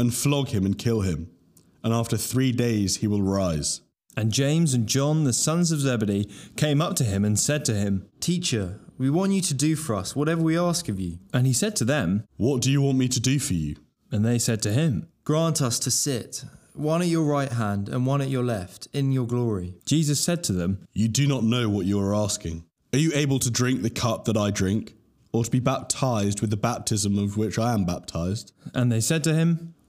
and flog him and kill him, and after three days he will rise. And James and John, the sons of Zebedee, came up to him and said to him, Teacher, we want you to do for us whatever we ask of you. And he said to them, What do you want me to do for you? And they said to him, Grant us to sit, one at your right hand and one at your left, in your glory. Jesus said to them, You do not know what you are asking. Are you able to drink the cup that I drink, or to be baptized with the baptism of which I am baptized? And they said to him,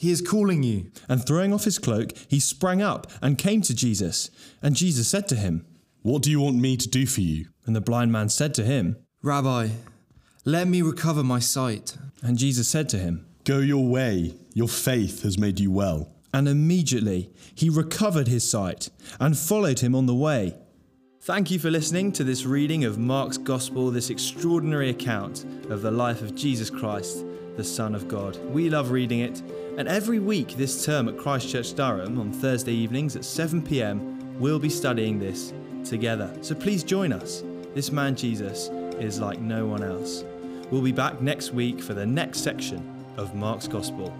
He is calling you. And throwing off his cloak, he sprang up and came to Jesus. And Jesus said to him, What do you want me to do for you? And the blind man said to him, Rabbi, let me recover my sight. And Jesus said to him, Go your way, your faith has made you well. And immediately he recovered his sight and followed him on the way. Thank you for listening to this reading of Mark's Gospel, this extraordinary account of the life of Jesus Christ, the Son of God. We love reading it, and every week this term at Christchurch Durham on Thursday evenings at 7 pm, we'll be studying this together. So please join us. This man Jesus is like no one else. We'll be back next week for the next section of Mark's Gospel.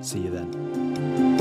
See you then.